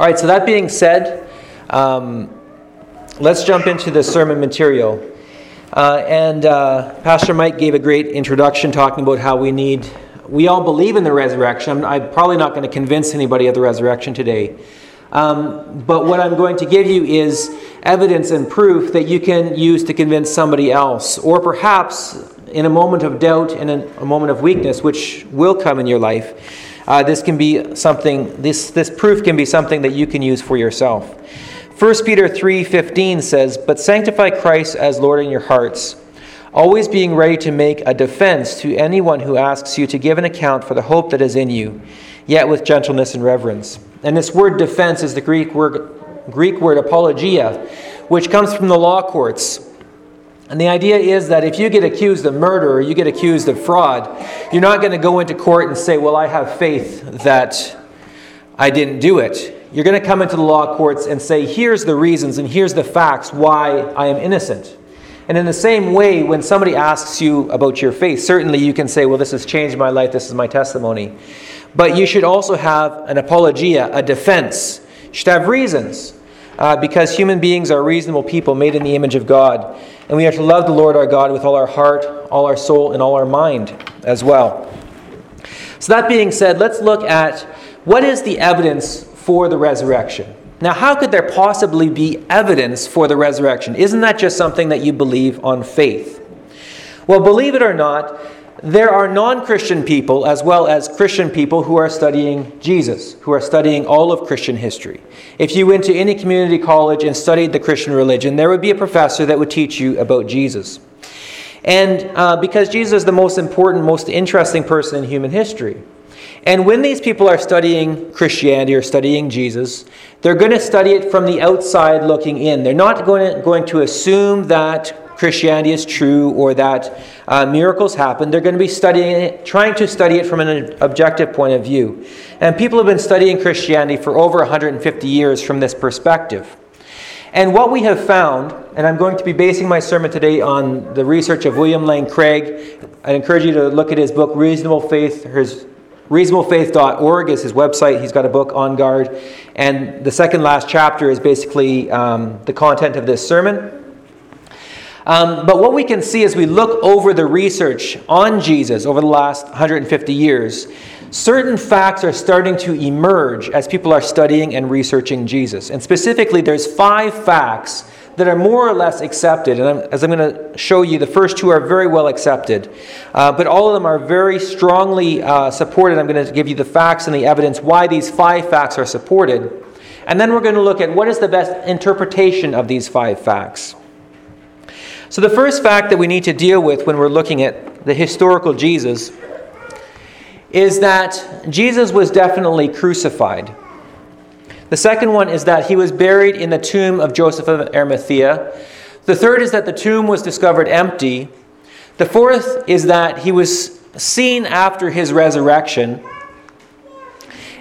All right, so that being said, um, let's jump into the sermon material. Uh, and uh, Pastor Mike gave a great introduction talking about how we need, we all believe in the resurrection. I'm, probably not going to convince anybody of the resurrection today. Um, but what I'm going to give you is evidence and proof that you can use to convince somebody else, or perhaps in a moment of doubt and a moment of weakness, which will come in your life. Uh, this can be something. This this proof can be something that you can use for yourself. 1 Peter 3:15 says, "But sanctify Christ as Lord in your hearts, always being ready to make a defense to anyone who asks you to give an account for the hope that is in you, yet with gentleness and reverence." And this word defense is the Greek word Greek word apologia, which comes from the law courts. And the idea is that if you get accused of murder or you get accused of fraud, you're not going to go into court and say, Well, I have faith that I didn't do it. You're going to come into the law courts and say, here's the reasons and here's the facts why I am innocent. And in the same way, when somebody asks you about your faith, certainly you can say, well, this has changed my life, this is my testimony. But you should also have an apologia, a defense. You should have reasons. Uh, because human beings are reasonable people made in the image of God. And we are to love the Lord our God with all our heart, all our soul, and all our mind as well. So, that being said, let's look at what is the evidence for the resurrection. Now, how could there possibly be evidence for the resurrection? Isn't that just something that you believe on faith? Well, believe it or not, there are non Christian people as well as Christian people who are studying Jesus, who are studying all of Christian history. If you went to any community college and studied the Christian religion, there would be a professor that would teach you about Jesus. And uh, because Jesus is the most important, most interesting person in human history. And when these people are studying Christianity or studying Jesus, they're going to study it from the outside looking in. They're not going to, going to assume that Christianity is true or that uh, miracles happen. They're going to be studying it, trying to study it from an objective point of view. And people have been studying Christianity for over 150 years from this perspective. And what we have found, and I'm going to be basing my sermon today on the research of William Lane Craig. I encourage you to look at his book, Reasonable Faith, his reasonablefaith.org is his website. He's got a book on guard. And the second last chapter is basically um, the content of this sermon. Um, but what we can see as we look over the research on Jesus over the last 150 years, certain facts are starting to emerge as people are studying and researching Jesus. And specifically, there's five facts that are more or less accepted. And I'm, as I'm going to show you, the first two are very well accepted. Uh, but all of them are very strongly uh, supported. I'm going to give you the facts and the evidence why these five facts are supported. And then we're going to look at what is the best interpretation of these five facts. So, the first fact that we need to deal with when we're looking at the historical Jesus is that Jesus was definitely crucified. The second one is that he was buried in the tomb of Joseph of Arimathea. The third is that the tomb was discovered empty. The fourth is that he was seen after his resurrection.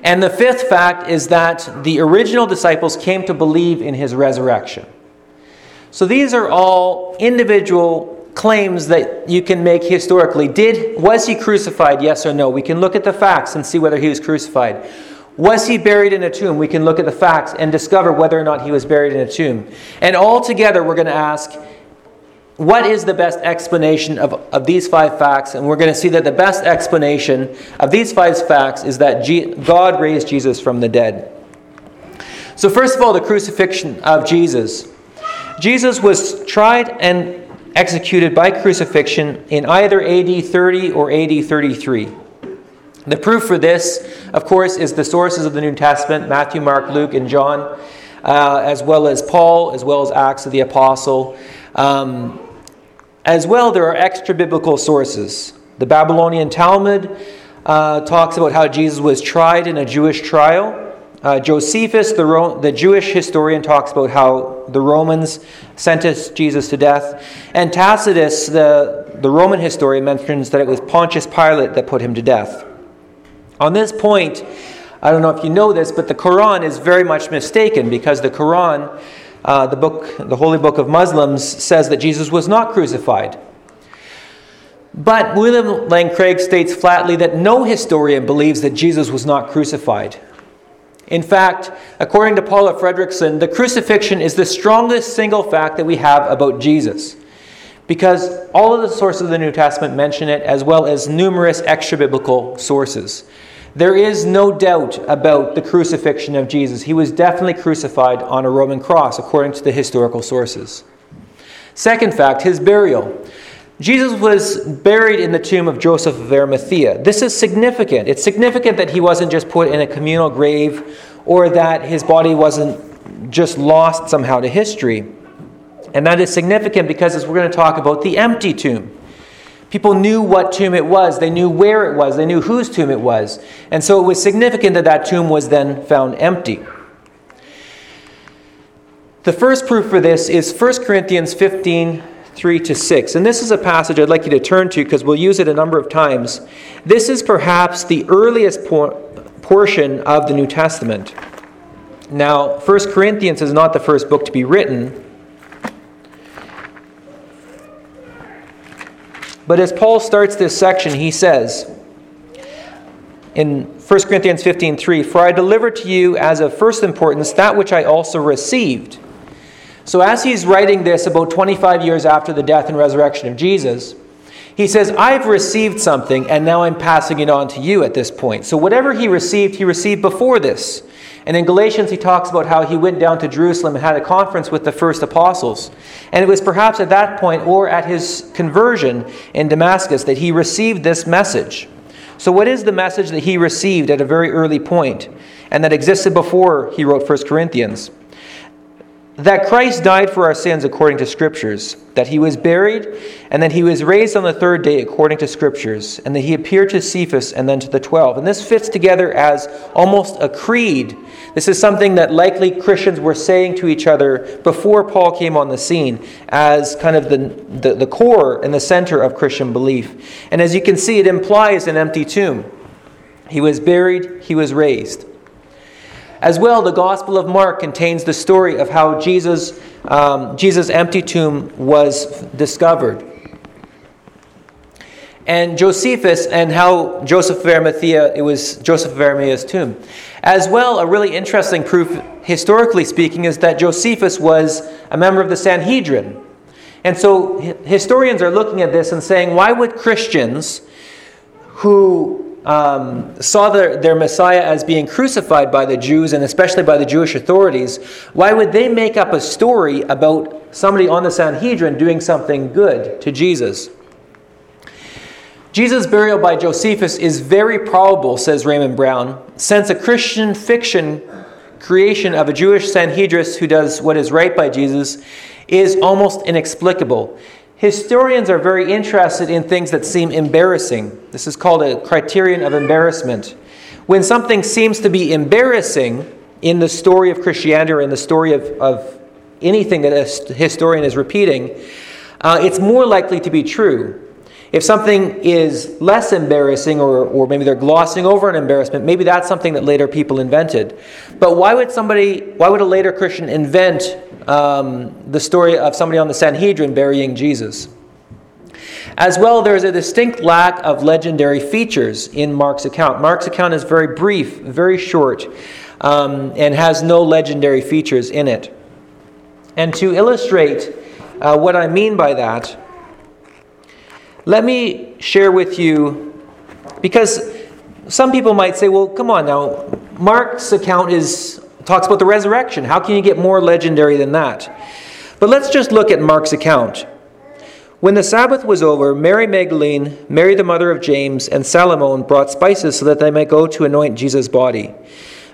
And the fifth fact is that the original disciples came to believe in his resurrection. So these are all individual claims that you can make historically. Did was he crucified? Yes or no? We can look at the facts and see whether he was crucified. Was he buried in a tomb? We can look at the facts and discover whether or not he was buried in a tomb. And all together, we're going to ask, what is the best explanation of, of these five facts? And we're going to see that the best explanation of these five facts is that G- God raised Jesus from the dead. So, first of all, the crucifixion of Jesus. Jesus was tried and executed by crucifixion in either AD 30 or AD 33. The proof for this, of course, is the sources of the New Testament Matthew, Mark, Luke, and John, uh, as well as Paul, as well as Acts of the Apostle. Um, as well, there are extra biblical sources. The Babylonian Talmud uh, talks about how Jesus was tried in a Jewish trial. Uh, Josephus, the, Ro- the Jewish historian, talks about how the Romans sentenced Jesus to death. And Tacitus, the, the Roman historian, mentions that it was Pontius Pilate that put him to death. On this point, I don't know if you know this, but the Quran is very much mistaken because the Quran, uh, the book, the holy book of Muslims, says that Jesus was not crucified. But William Lane Craig states flatly that no historian believes that Jesus was not crucified. In fact, according to Paula Fredriksen, the crucifixion is the strongest single fact that we have about Jesus. Because all of the sources of the New Testament mention it, as well as numerous extra biblical sources. There is no doubt about the crucifixion of Jesus. He was definitely crucified on a Roman cross, according to the historical sources. Second fact, his burial. Jesus was buried in the tomb of Joseph of Arimathea. This is significant. It's significant that he wasn't just put in a communal grave or that his body wasn't just lost somehow to history. And that is significant because, as we're going to talk about, the empty tomb. People knew what tomb it was, they knew where it was, they knew whose tomb it was. And so it was significant that that tomb was then found empty. The first proof for this is 1 Corinthians 15 3 to 6. And this is a passage I'd like you to turn to because we'll use it a number of times. This is perhaps the earliest por- portion of the New Testament. Now, 1 Corinthians is not the first book to be written. But as Paul starts this section, he says in 1 Corinthians 15:3, "For I delivered to you as of first importance that which I also received." So as he's writing this about 25 years after the death and resurrection of Jesus, he says, I've received something and now I'm passing it on to you at this point. So whatever he received, he received before this. And in Galatians, he talks about how he went down to Jerusalem and had a conference with the first apostles. And it was perhaps at that point or at his conversion in Damascus that he received this message. So, what is the message that he received at a very early point and that existed before he wrote 1 Corinthians? That Christ died for our sins according to Scriptures, that he was buried, and that he was raised on the third day according to Scriptures, and that he appeared to Cephas and then to the twelve. And this fits together as almost a creed. This is something that likely Christians were saying to each other before Paul came on the scene as kind of the, the, the core and the center of Christian belief. And as you can see, it implies an empty tomb. He was buried, he was raised. As well, the Gospel of Mark contains the story of how Jesus, um, Jesus' empty tomb was discovered. And Josephus, and how Joseph of Arimathea, it was Joseph of Arimathea's tomb. As well, a really interesting proof, historically speaking, is that Josephus was a member of the Sanhedrin. And so historians are looking at this and saying, why would Christians who um, saw their, their Messiah as being crucified by the Jews and especially by the Jewish authorities, why would they make up a story about somebody on the Sanhedrin doing something good to Jesus? Jesus' burial by Josephus is very probable, says Raymond Brown, since a Christian fiction creation of a Jewish Sanhedrist who does what is right by Jesus is almost inexplicable. Historians are very interested in things that seem embarrassing. This is called a criterion of embarrassment. When something seems to be embarrassing in the story of Christianity or in the story of, of anything that a historian is repeating, uh, it's more likely to be true. If something is less embarrassing, or, or maybe they're glossing over an embarrassment, maybe that's something that later people invented. But why would somebody, why would a later Christian invent um, the story of somebody on the Sanhedrin burying Jesus? As well, there's a distinct lack of legendary features in Mark's account. Mark's account is very brief, very short, um, and has no legendary features in it. And to illustrate uh, what I mean by that, let me share with you, because some people might say, well, come on now, Mark's account is talks about the resurrection. How can you get more legendary than that? But let's just look at Mark's account. When the Sabbath was over, Mary Magdalene, Mary the mother of James, and Salome brought spices so that they might go to anoint Jesus' body.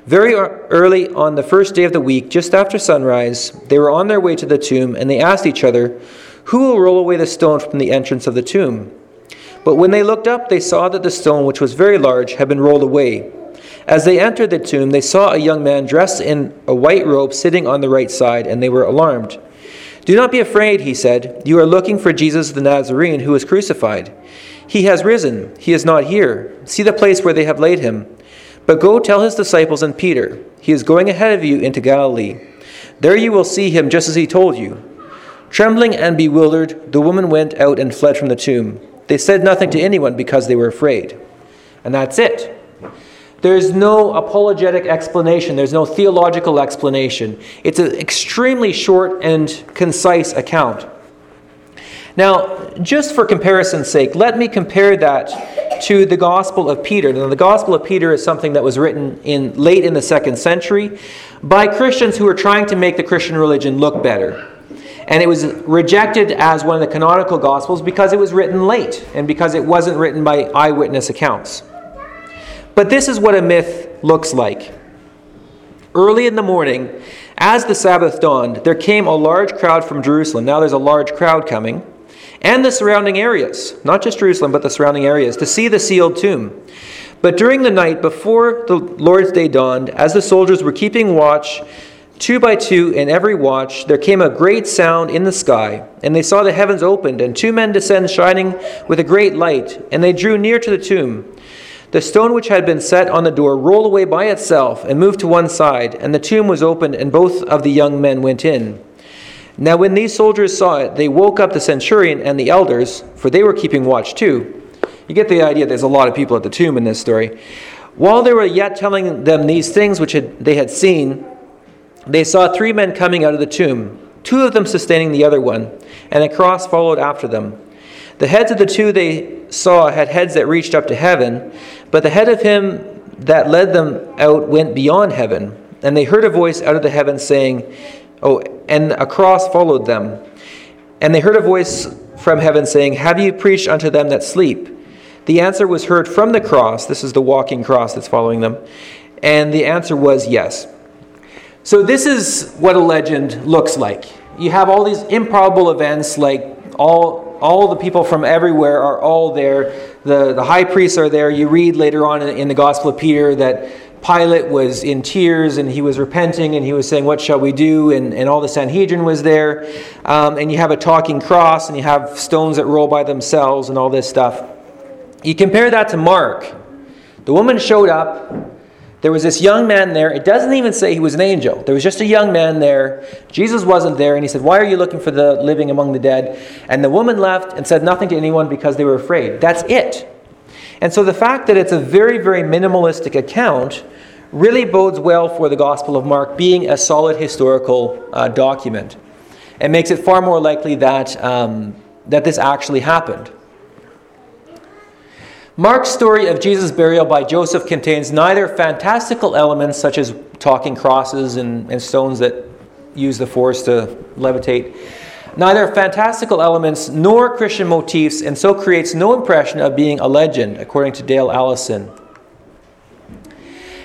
Very early on the first day of the week, just after sunrise, they were on their way to the tomb, and they asked each other, who will roll away the stone from the entrance of the tomb? But when they looked up, they saw that the stone, which was very large, had been rolled away. As they entered the tomb, they saw a young man dressed in a white robe sitting on the right side, and they were alarmed. Do not be afraid, he said. You are looking for Jesus the Nazarene who was crucified. He has risen. He is not here. See the place where they have laid him. But go tell his disciples and Peter, He is going ahead of you into Galilee. There you will see him just as he told you. Trembling and bewildered, the woman went out and fled from the tomb. They said nothing to anyone because they were afraid. And that's it. There's no apologetic explanation, there's no theological explanation. It's an extremely short and concise account. Now, just for comparison's sake, let me compare that to the Gospel of Peter. Now, the Gospel of Peter is something that was written in late in the second century by Christians who were trying to make the Christian religion look better. And it was rejected as one of the canonical Gospels because it was written late and because it wasn't written by eyewitness accounts. But this is what a myth looks like. Early in the morning, as the Sabbath dawned, there came a large crowd from Jerusalem. Now there's a large crowd coming and the surrounding areas, not just Jerusalem, but the surrounding areas, to see the sealed tomb. But during the night before the Lord's day dawned, as the soldiers were keeping watch, two by two in every watch, there came a great sound in the sky, and they saw the heavens opened, and two men descend shining with a great light, and they drew near to the tomb. The stone which had been set on the door rolled away by itself and moved to one side, and the tomb was opened, and both of the young men went in. Now, when these soldiers saw it, they woke up the centurion and the elders, for they were keeping watch too. You get the idea, there's a lot of people at the tomb in this story. While they were yet telling them these things which had, they had seen, they saw three men coming out of the tomb, two of them sustaining the other one, and a cross followed after them. The heads of the two they saw had heads that reached up to heaven, but the head of him that led them out went beyond heaven. And they heard a voice out of the heavens saying, Oh, and a cross followed them. And they heard a voice from heaven saying, Have you preached unto them that sleep? The answer was heard from the cross. This is the walking cross that's following them. And the answer was yes. So, this is what a legend looks like. You have all these improbable events, like all, all the people from everywhere are all there. The, the high priests are there. You read later on in, the Gospel of Peter that Pilate was in tears and he was repenting and he was saying, What shall we do? And, and all the Sanhedrin was there. Um, and you have a talking cross and you have stones that roll by themselves and all this stuff. You compare that to Mark. The woman showed up. There was this young man there. It doesn't even say he was an angel. There was just a young man there. Jesus wasn't there. And he said, Why are you looking for the living among the dead? And the woman left and said nothing to anyone because they were afraid. That's it. And so the fact that it's a very, very minimalistic account really bodes well for the Gospel of Mark being a solid historical uh, document. It makes it far more likely that, um, that this actually happened. Mark's story of Jesus' burial by Joseph contains neither fantastical elements such as talking crosses and, and stones that use the force to levitate, neither fantastical elements nor Christian motifs, and so creates no impression of being a legend, according to Dale Allison.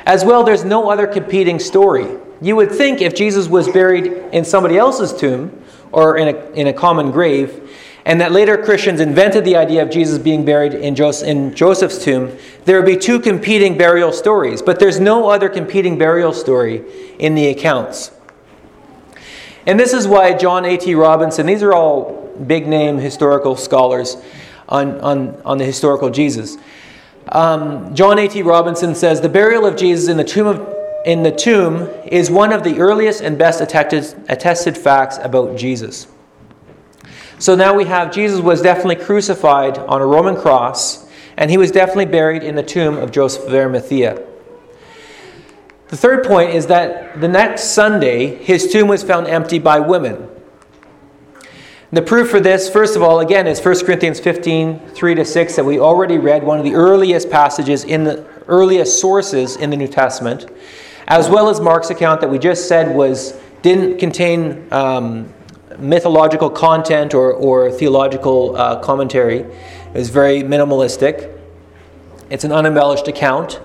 As well, there's no other competing story. You would think if Jesus was buried in somebody else's tomb or in a, in a common grave, and that later Christians invented the idea of Jesus being buried in, Joseph, in Joseph's tomb, there would be two competing burial stories. But there's no other competing burial story in the accounts. And this is why John A.T. Robinson, these are all big name historical scholars on, on, on the historical Jesus. Um, John A.T. Robinson says the burial of Jesus in the tomb of, in the tomb is one of the earliest and best attested, attested facts about Jesus. So now we have Jesus was definitely crucified on a Roman cross, and he was definitely buried in the tomb of Joseph of Arimathea. The third point is that the next Sunday, his tomb was found empty by women. The proof for this, first of all, again, is 1 Corinthians 15, 3 to 6, that we already read, one of the earliest passages in the earliest sources in the New Testament, as well as Mark's account that we just said was didn't contain um, mythological content or, or theological uh, commentary. It was very minimalistic. It's an unembellished account.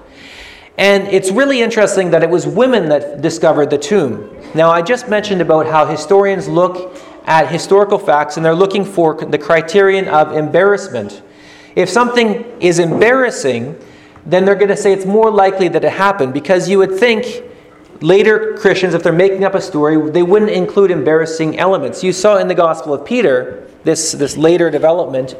And it's really interesting that it was women that discovered the tomb. Now, I just mentioned about how historians look at historical facts and they're looking for the criterion of embarrassment. If something is embarrassing, then they're going to say it's more likely that it happened because you would think later Christians, if they're making up a story, they wouldn't include embarrassing elements. You saw in the Gospel of Peter, this, this later development,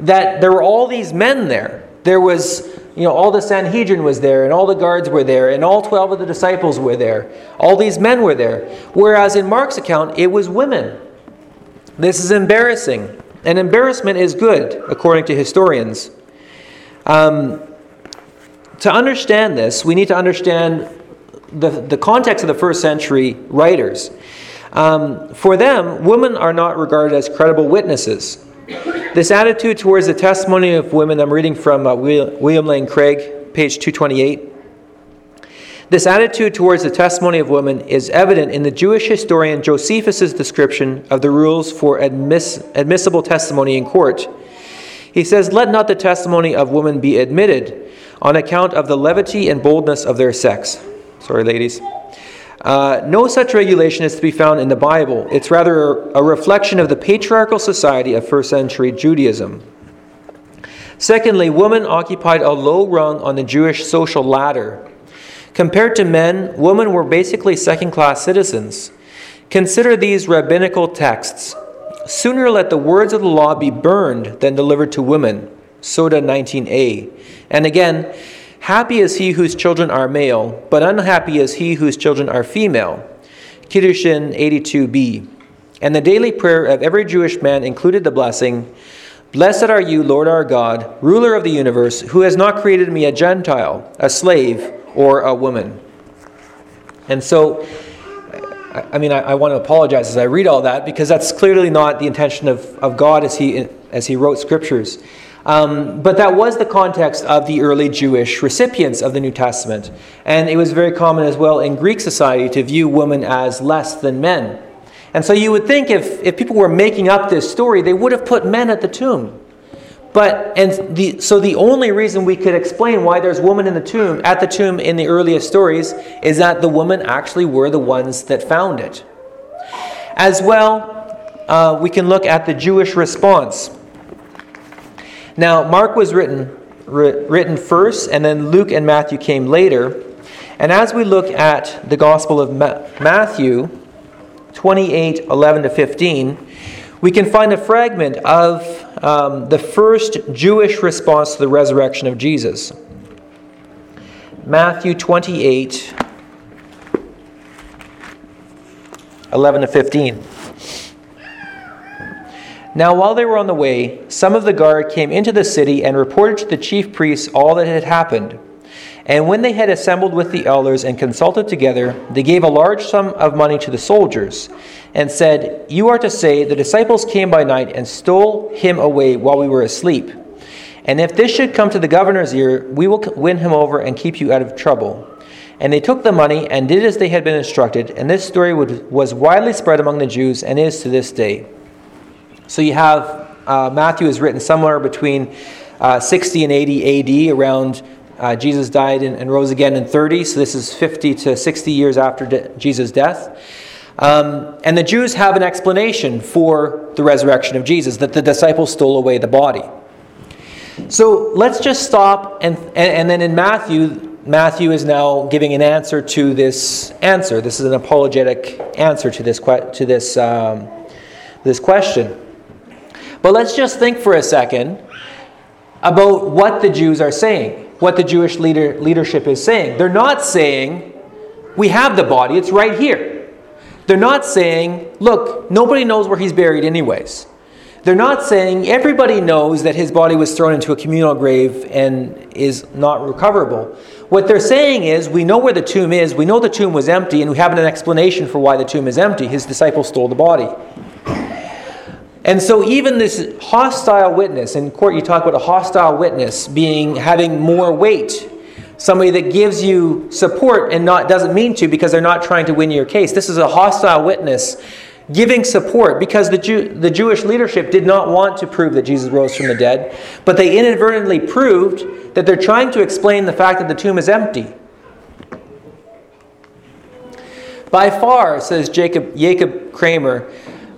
that there were all these men there. There was, you know, all the Sanhedrin was there, and all the guards were there, and all 12 of the disciples were there. All these men were there. Whereas in Mark's account, it was women. This is embarrassing. And embarrassment is good, according to historians. Um, to understand this, we need to understand the, the context of the first century writers. Um, for them, women are not regarded as credible witnesses. This attitude towards the testimony of women, I'm reading from uh, William Lane Craig, page 228. This attitude towards the testimony of women is evident in the Jewish historian Josephus' description of the rules for admiss- admissible testimony in court. He says, Let not the testimony of women be admitted on account of the levity and boldness of their sex. Sorry, ladies. Uh, no such regulation is to be found in the Bible. It's rather a reflection of the patriarchal society of first century Judaism. Secondly, women occupied a low rung on the Jewish social ladder. Compared to men, women were basically second class citizens. Consider these rabbinical texts. Sooner let the words of the law be burned than delivered to women. Sotah 19a. And again, happy is he whose children are male, but unhappy is he whose children are female. Kiddushin 82b. And the daily prayer of every Jewish man included the blessing Blessed are you, Lord our God, ruler of the universe, who has not created me a Gentile, a slave, or a woman. And so, I mean, I, I, want to apologize as I read all that because that's clearly not the intention of, of God as he, as he wrote scriptures. Um, but that was the context of the early Jewish recipients of the New Testament. And it was very common as well in Greek society to view women as less than men. And so you would think if, if people were making up this story, they would have put men at the tomb. But and the so the only reason we could explain why there's women in the tomb at the tomb in the earliest stories is that the women actually were the ones that found it. As well, uh, we can look at the Jewish response. Now, Mark was written written first, and then Luke and Matthew came later. And as we look at the Gospel of Ma- Matthew 28 11 to 15, we can find a fragment of um, the first Jewish response to the resurrection of Jesus. Matthew 28 11 to 15. Now, while they were on the way, some of the guard came into the city and reported to the chief priests all that had happened. And when they had assembled with the elders and consulted together, they gave a large sum of money to the soldiers and said, You are to say, The disciples came by night and stole him away while we were asleep. And if this should come to the governor's ear, we will win him over and keep you out of trouble. And they took the money and did as they had been instructed, and this story was widely spread among the Jews and is to this day. So you have uh, Matthew is written somewhere between uh, 60 and 80 AD, around uh, Jesus died and, and, rose again in 30, so this is 50 to 60 years after de- Jesus' death. Um, and the Jews have an explanation for the resurrection of Jesus that the disciples stole away the body. So let's just stop, and, and, and then in Matthew, Matthew is now giving an answer to this answer. This is an apologetic answer to this, to this, um, this question. But let's just think for a second about what the Jews are saying what the Jewish leader, leadership is saying. They're not saying, we have the body, it's right here. They're not saying, look, nobody knows where he's buried, anyways. They're not saying everybody knows that his body was thrown into a communal grave and is not recoverable. What they're saying is, we know where the tomb is, we know the tomb was empty, and we have an explanation for why the tomb is empty. His disciples stole the body. And so even this hostile witness, in court you talk about a hostile witness being having more weight. Somebody that gives you support and not doesn't mean to because they're not trying to win your case. This is a hostile witness giving support because the, Jew, the Jewish leadership did not want to prove that Jesus rose from the dead, but they inadvertently proved that they're trying to explain the fact that the tomb is empty. By far, says Jacob, Jacob Kremer,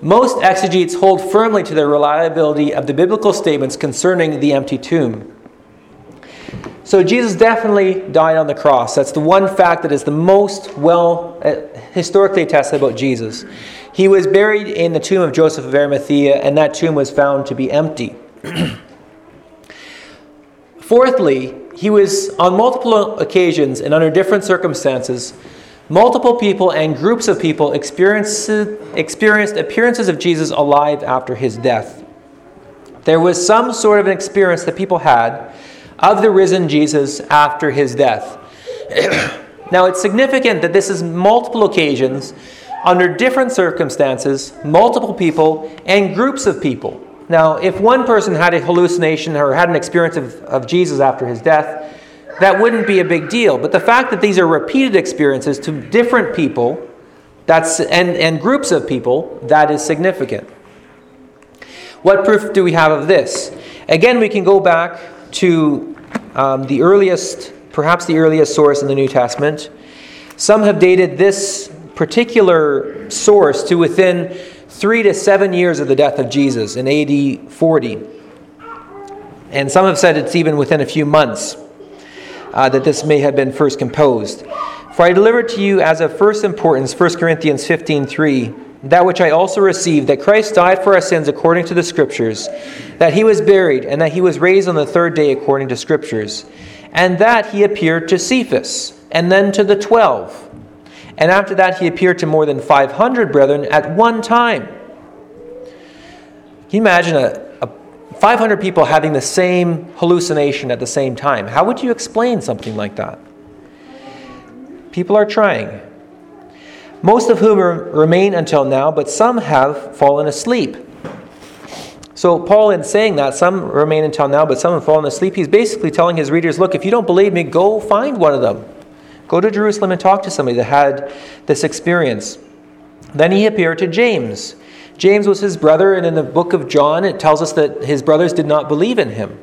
most exegetes hold firmly to the reliability of the biblical statements concerning the empty tomb. So Jesus definitely died on the cross. That's the one fact that is the most well uh, historically attested about Jesus. He was buried in the tomb of Joseph of Arimathea, and that tomb was found to be empty. Fourthly, he was on multiple occasions and under different circumstances Multiple people and groups of people experienced, experienced appearances of Jesus alive after his death. There was some sort of an experience that people had of the risen Jesus after his death. now, it's significant that this is multiple occasions, under different circumstances, multiple people, and groups of people. Now, if one person had a hallucination or had an experience of, of Jesus after his death, that wouldn't be a big deal. But the fact that these are repeated experiences to different people that's, and, and groups of people, that is significant. What proof do we have of this? Again, we can go back to um, the earliest, perhaps the earliest source in the New Testament. Some have dated this particular source to within three to seven years of the death of Jesus in AD 40. And some have said it's even within a few months uh, that this may have been first composed. For I delivered to you as of first importance 1 Corinthians 15:3, that which I also received, that Christ died for our sins according to the Scriptures, that he was buried, and that he was raised on the third day according to Scriptures, and that he appeared to Cephas, and then to the twelve. And after that, he appeared to more than 500 brethren at one time. Can you imagine a 500 people having the same hallucination at the same time? How would you explain something like that? People are trying. Most of whom remain until now, but some have fallen asleep. So, Paul, in saying that, some remain until now, but some have fallen asleep, he's basically telling his readers look, if you don't believe me, go find one of them. Go to Jerusalem and talk to somebody that had this experience. Then he appeared to James. James was his brother, and in the book of John, it tells us that his brothers did not believe in him.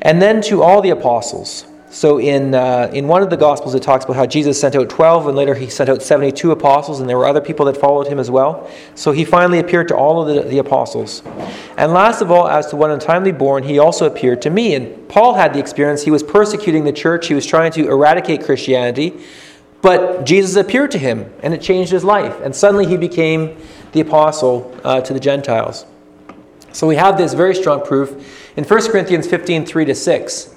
And then to all the apostles. So in, uh, in one of the Gospels, it talks about how Jesus sent out 12, and later he sent out 72 apostles, and there were other people that followed him as well. So he finally appeared to all of the, the apostles. And last of all, as to one untimely born, he also appeared to me. And Paul had the experience. He was persecuting the church, he was trying to eradicate Christianity, but Jesus appeared to him, and it changed his life. And suddenly he became the apostle uh, to the Gentiles. So we have this very strong proof in 1 Corinthians 15 3 to 6.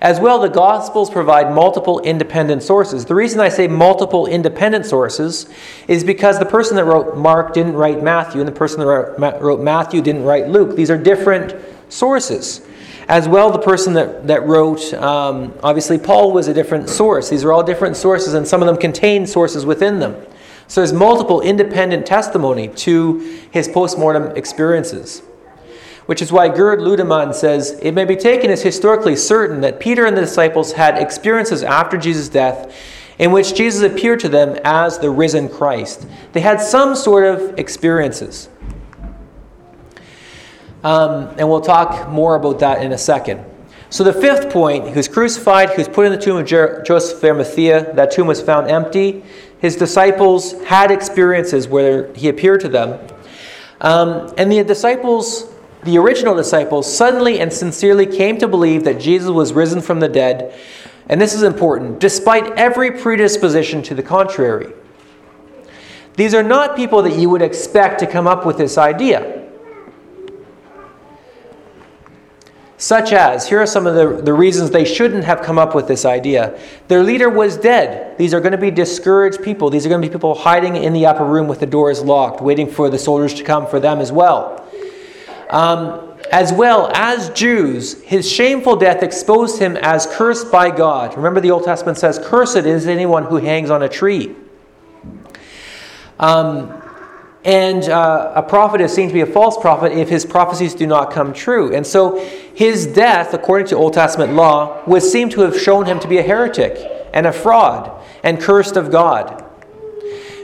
As well, the Gospels provide multiple independent sources. The reason I say multiple independent sources is because the person that wrote Mark didn't write Matthew, and the person that wrote Matthew didn't write Luke. These are different sources. As well, the person that, that wrote, um, obviously, Paul was a different source. These are all different sources, and some of them contain sources within them. So there's multiple independent testimony to his postmortem experiences which is why Gerd Ludemann says it may be taken as historically certain that Peter and the disciples had experiences after Jesus' death in which Jesus appeared to them as the risen Christ. They had some sort of experiences. Um, and we'll talk more about that in a second. So, the fifth point, was crucified, was put in the tomb of Joseph of Arimathea. That tomb was found empty. His disciples had experiences where he appeared to them. Um, and the disciples the original disciples suddenly and sincerely came to believe that Jesus was risen from the dead, and this is important, despite every predisposition to the contrary. These are not people that you would expect to come up with this idea. Such as, here are some of the, the reasons they shouldn't have come up with this idea. Their leader was dead. These are going to be discouraged people. These are going to be people hiding in the upper room with the doors locked, waiting for the soldiers to come for them as well. Um, as well as Jews, his shameful death exposed him as cursed by God. Remember, the Old Testament says, Cursed is anyone who hangs on a tree. Um, and uh, a prophet is seen to be a false prophet if his prophecies do not come true. And so his death, according to Old Testament law, would seem to have shown him to be a heretic and a fraud and cursed of God.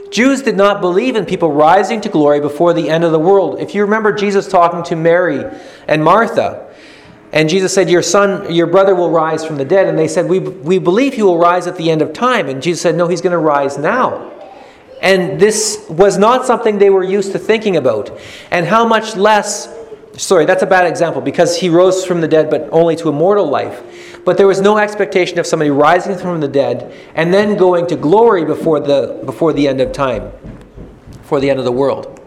Jews did not believe in people rising to glory before the end of the world. If you remember Jesus talking to Mary and Martha, and Jesus said, Your son, your brother will rise from the dead. And they said, We, we believe he will rise at the end of time. And Jesus said, No, he's going to rise now. And this was not something they were used to thinking about. And how much less, sorry, that's a bad example because he rose from the dead, but only to a mortal life. But there was no expectation of somebody rising from the dead and then going to glory before the, before the end of time, before the end of the world.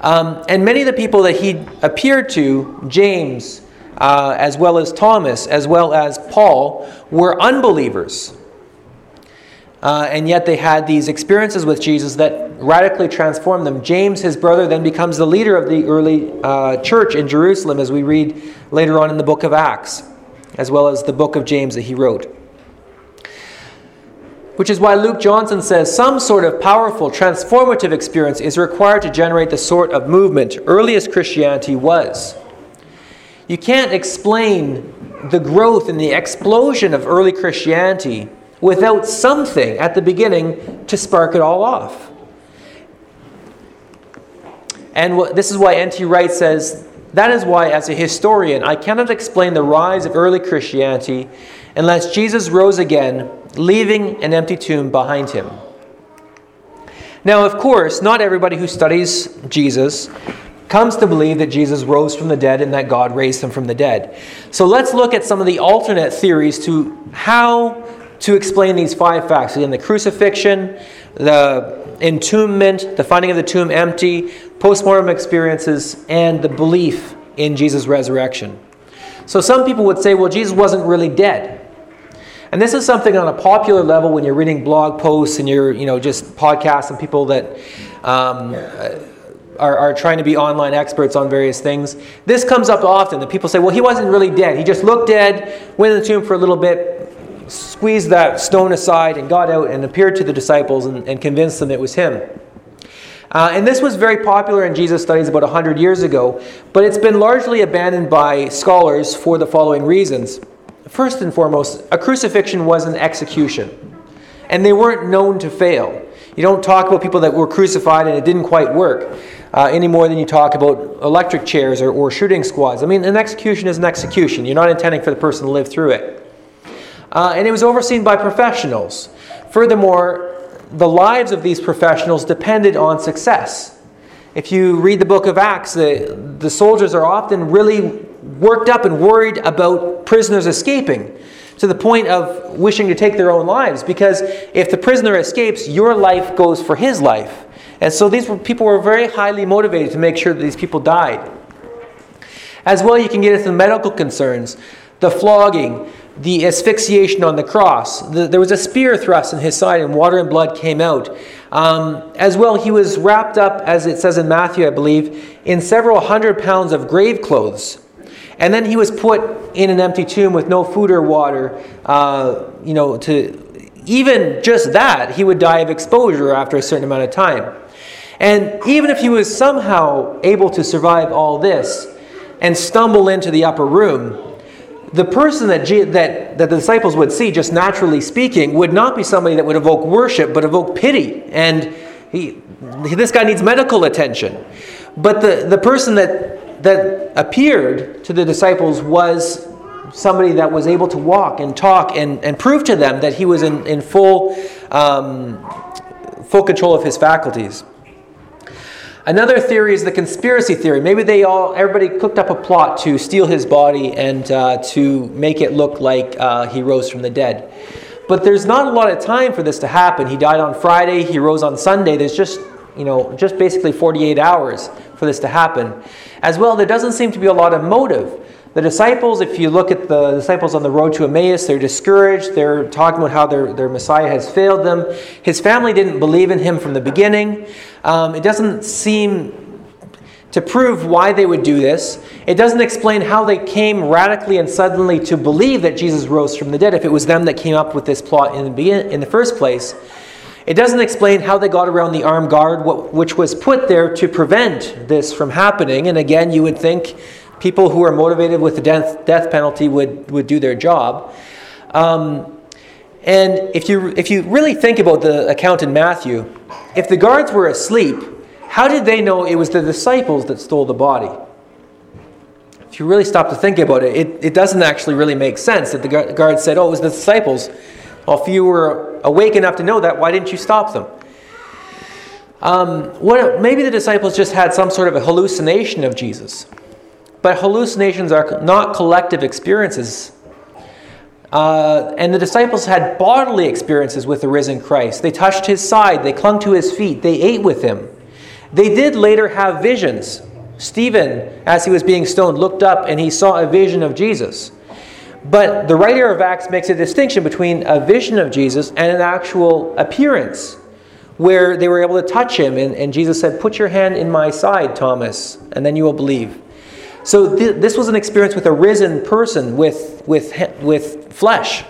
Um, and many of the people that he appeared to, James, uh, as well as Thomas, as well as Paul, were unbelievers. Uh, and yet they had these experiences with Jesus that radically transformed them. James, his brother, then becomes the leader of the early uh, church in Jerusalem, as we read later on in the book of Acts, as well as the book of James that he wrote. Which is why Luke Johnson says some sort of powerful, transformative experience is required to generate the sort of movement earliest Christianity was. You can't explain the growth and the explosion of early Christianity without something at the beginning to spark it all off. And what, this is why N.T. Wright says that is why, as a historian, I cannot explain the rise of early Christianity unless Jesus rose again, leaving an empty tomb behind him. Now, of course, not everybody who studies Jesus comes to believe that Jesus rose from the dead and that God raised him from the dead. So let's look at some of the alternate theories to how to explain these five facts again the crucifixion, the entombment, the finding of the tomb empty, postmortem experiences, and the belief in Jesus' resurrection. So some people would say, well, Jesus wasn't really dead. And this is something on a popular level when you're reading blog posts and you're, you know, just podcasts and people that um, are, are trying to be online experts on various things. This comes up often that people say, well, he wasn't really dead. He just looked dead, went in the tomb for a little bit, squeezed that stone aside and got out and appeared to the disciples and, and convinced them it was him. Uh, and this was very popular in Jesus' studies about 100 years ago, but it's been largely abandoned by scholars for the following reasons. First and foremost, a crucifixion was an execution, and they weren't known to fail. You don't talk about people that were crucified and it didn't quite work uh, any more than you talk about electric chairs or, or shooting squads. I mean, an execution is an execution. You're not intending for the person to live through it uh, and it was overseen by professionals. Furthermore, the lives of these professionals depended on success. If you read the book of Acts, the, the soldiers are often really worked up and worried about prisoners escaping to the point of wishing to take their own lives because if the prisoner escapes, your life goes for his life. And so these people were very highly motivated to make sure that these people died. As well, you can get into the medical concerns, the flogging, the asphyxiation on the cross. The, there was a spear thrust in his side, and water and blood came out. Um, as well, he was wrapped up, as it says in Matthew, I believe, in several hundred pounds of grave clothes. And then he was put in an empty tomb with no food or water. Uh, you know, to even just that, he would die of exposure after a certain amount of time. And even if he was somehow able to survive all this and stumble into the upper room, the person that, that, that the disciples would see, just naturally speaking, would not be somebody that would evoke worship, but evoke pity. And he, this guy needs medical attention. But the, the person that, that appeared to the disciples was somebody that was able to walk and talk and, and prove to them that he was in, in full, um, full control of his faculties. Another theory is the conspiracy theory. Maybe they all, everybody cooked up a plot to steal his body and uh, to make it look like uh, he rose from the dead. But there's not a lot of time for this to happen. He died on Friday, he rose on Sunday. There's just, you know, just basically 48 hours for this to happen. As well, there doesn't seem to be a lot of motive. The disciples, if you look at the disciples on the road to Emmaus, they're discouraged. They're talking about how their, their Messiah has failed them. His family didn't believe in him from the beginning. Um, it doesn't seem to prove why they would do this. It doesn't explain how they came radically and suddenly to believe that Jesus rose from the dead, if it was them that came up with this plot in the, begin- in the first place. It doesn't explain how they got around the armed guard, which was put there to prevent this from happening. And again, you would think people who are motivated with the death, death penalty would, would do their job. Um, and if you, if you really think about the account in Matthew, if the guards were asleep, how did they know it was the disciples that stole the body? If you really stop to think about it, it, it doesn't actually really make sense that the guards said, oh, it was the disciples. Well, if you were awake enough to know that, why didn't you stop them? Um, what, maybe the disciples just had some sort of a hallucination of Jesus. But hallucinations are not collective experiences. Uh, and the disciples had bodily experiences with the risen Christ. They touched his side, they clung to his feet, they ate with him. They did later have visions. Stephen, as he was being stoned, looked up and he saw a vision of Jesus. But the writer of Acts makes a distinction between a vision of Jesus and an actual appearance, where they were able to touch him. And, and Jesus said, Put your hand in my side, Thomas, and then you will believe. So th- this was an experience with a risen person with, with, with flesh.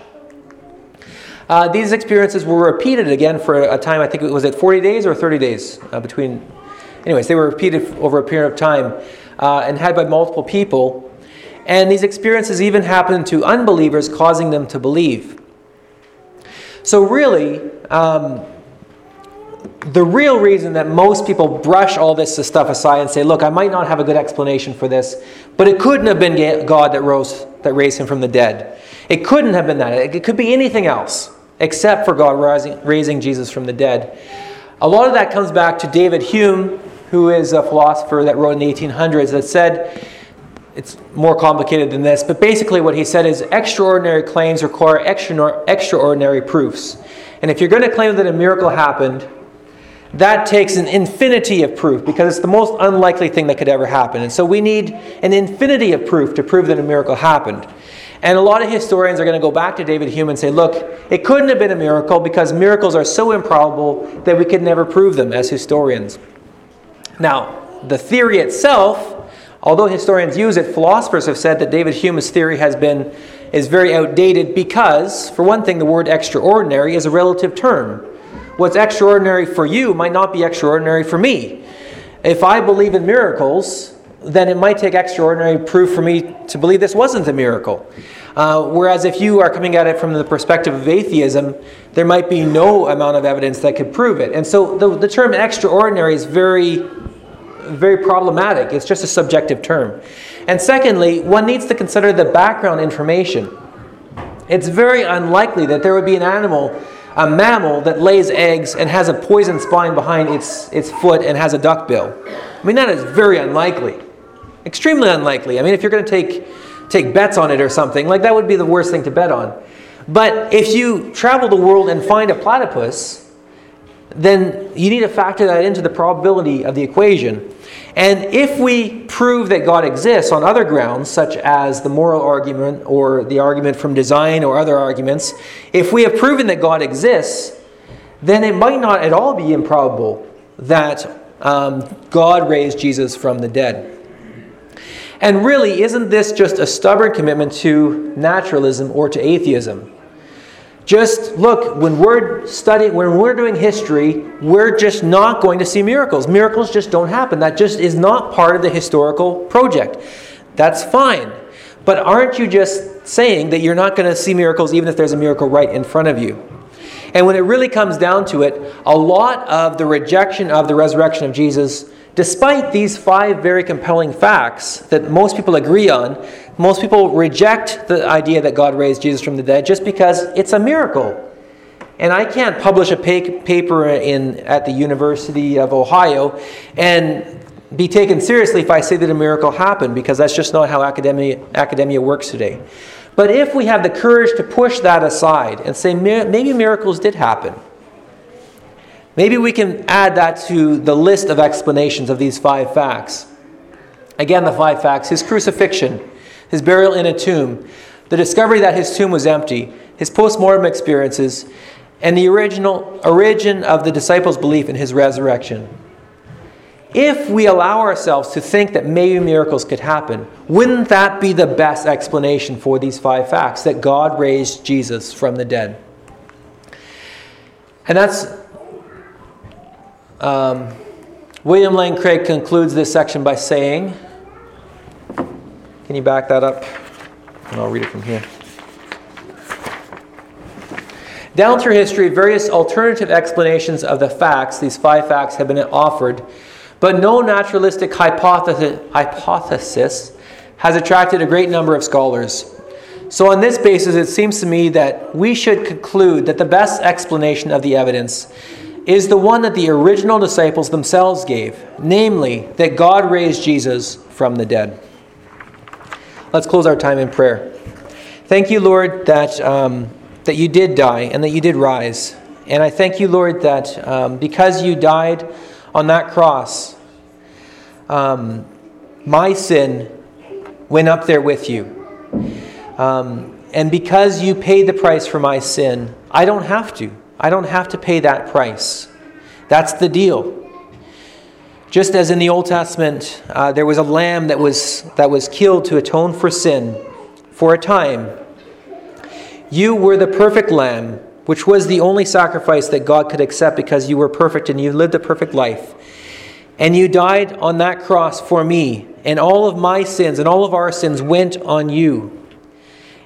Uh, these experiences were repeated again for a time, I think it was at 40 days or 30 days uh, between. Anyways, they were repeated over a period of time uh, and had by multiple people. And these experiences even happened to unbelievers, causing them to believe. So, really, um, the real reason that most people brush all this stuff aside and say, look, I might not have a good explanation for this, but it couldn't have been God that rose that raised him from the dead. It couldn't have been that. It could be anything else except for God rising, raising Jesus from the dead. A lot of that comes back to David Hume, who is a philosopher that wrote in the 1800s that said, it's more complicated than this, but basically what he said is extraordinary claims require extra, extraordinary proofs. And if you're going to claim that a miracle happened, that takes an infinity of proof because it's the most unlikely thing that could ever happen. And so we need an infinity of proof to prove that a miracle happened. And a lot of historians are going to go back to David Hume and say, look, it couldn't have been a miracle because miracles are so improbable that we could never prove them as historians. Now, the theory itself, although historians use it, philosophers have said that David Hume's theory has been is very outdated because, for one thing, the word extraordinary is a relative term. What's extraordinary for you might not be extraordinary for me. If I believe in miracles, then it might take extraordinary proof for me to believe this wasn't a miracle. Uh, whereas if you are coming at it from the perspective of atheism, there might be no amount of evidence that could prove it. And so the, the term extraordinary is very, very problematic. It's just a subjective term. And secondly, one needs to consider the background information. It's very unlikely that there would be an animal, a mammal, that lays eggs and has a poison spine behind its, its foot and has a duck bill. I mean, that is very unlikely. Extremely unlikely. I mean, if you're going to take, take bets on it or something, like that would be the worst thing to bet on. But if you travel the world and find a platypus, then you need to factor that into the probability of the equation. And if we prove that God exists on other grounds, such as the moral argument or the argument from design or other arguments, if we have proven that God exists, then it might not at all be improbable that um, God raised Jesus from the dead. And really, isn't this just a stubborn commitment to naturalism or to atheism? Just look, when we're studying, when we're doing history, we're just not going to see miracles. Miracles just don't happen. That just is not part of the historical project. That's fine. But aren't you just saying that you're not going to see miracles even if there's a miracle right in front of you? And when it really comes down to it, a lot of the rejection of the resurrection of Jesus Despite these five very compelling facts that most people agree on, most people reject the idea that God raised Jesus from the dead just because it's a miracle. And I can't publish a paper in, at the University of Ohio and be taken seriously if I say that a miracle happened because that's just not how academia, academia works today. But if we have the courage to push that aside and say maybe miracles did happen, Maybe we can add that to the list of explanations of these five facts. Again, the five facts his crucifixion, his burial in a tomb, the discovery that his tomb was empty, his post mortem experiences, and the original origin of the disciples' belief in his resurrection. If we allow ourselves to think that maybe miracles could happen, wouldn't that be the best explanation for these five facts that God raised Jesus from the dead? And that's um, William Lane Craig concludes this section by saying, Can you back that up? And I'll read it from here. Down through history, various alternative explanations of the facts, these five facts, have been offered, but no naturalistic hypothesis, has attracted a great number of scholars. So, on this basis, it seems to me that we should conclude that the best explanation of the evidence is the one that the original disciples themselves gave, namely, that God raised Jesus from the dead. Let's close our time in prayer. Thank you, Lord, that, um, that you did die and that you did rise. And I thank you, Lord, that um, because you died on that cross, um, my sin went up there with you. Um, and because you paid the price for my sin, I don't have to. I don't have to pay that price. That's the deal. Just as in the Old Testament, uh, there was a lamb that was, that was killed to atone for sin for a time. You were the perfect lamb, which was the only sacrifice that God could accept because you were perfect and you lived a perfect life. And you died on that cross for me, and all of my sins and all of our sins went on you.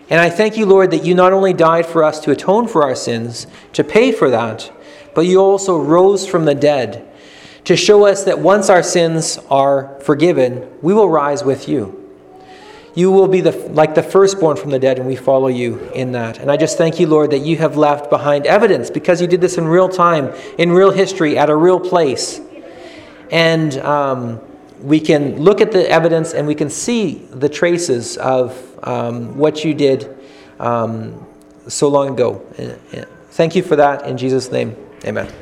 And I thank you, Lord, that you not only died for us to atone for our sins, to pay for that, but you also rose from the dead to show us that once our sins are forgiven, we will rise with you. You will be the, like the firstborn from the dead, and we follow you in that. And I just thank you, Lord, that you have left behind evidence because you did this in real time, in real history, at a real place. And um, we can look at the evidence and we can see the traces of um, what you did um, so long ago. Thank you for that in Jesus' name. Amen.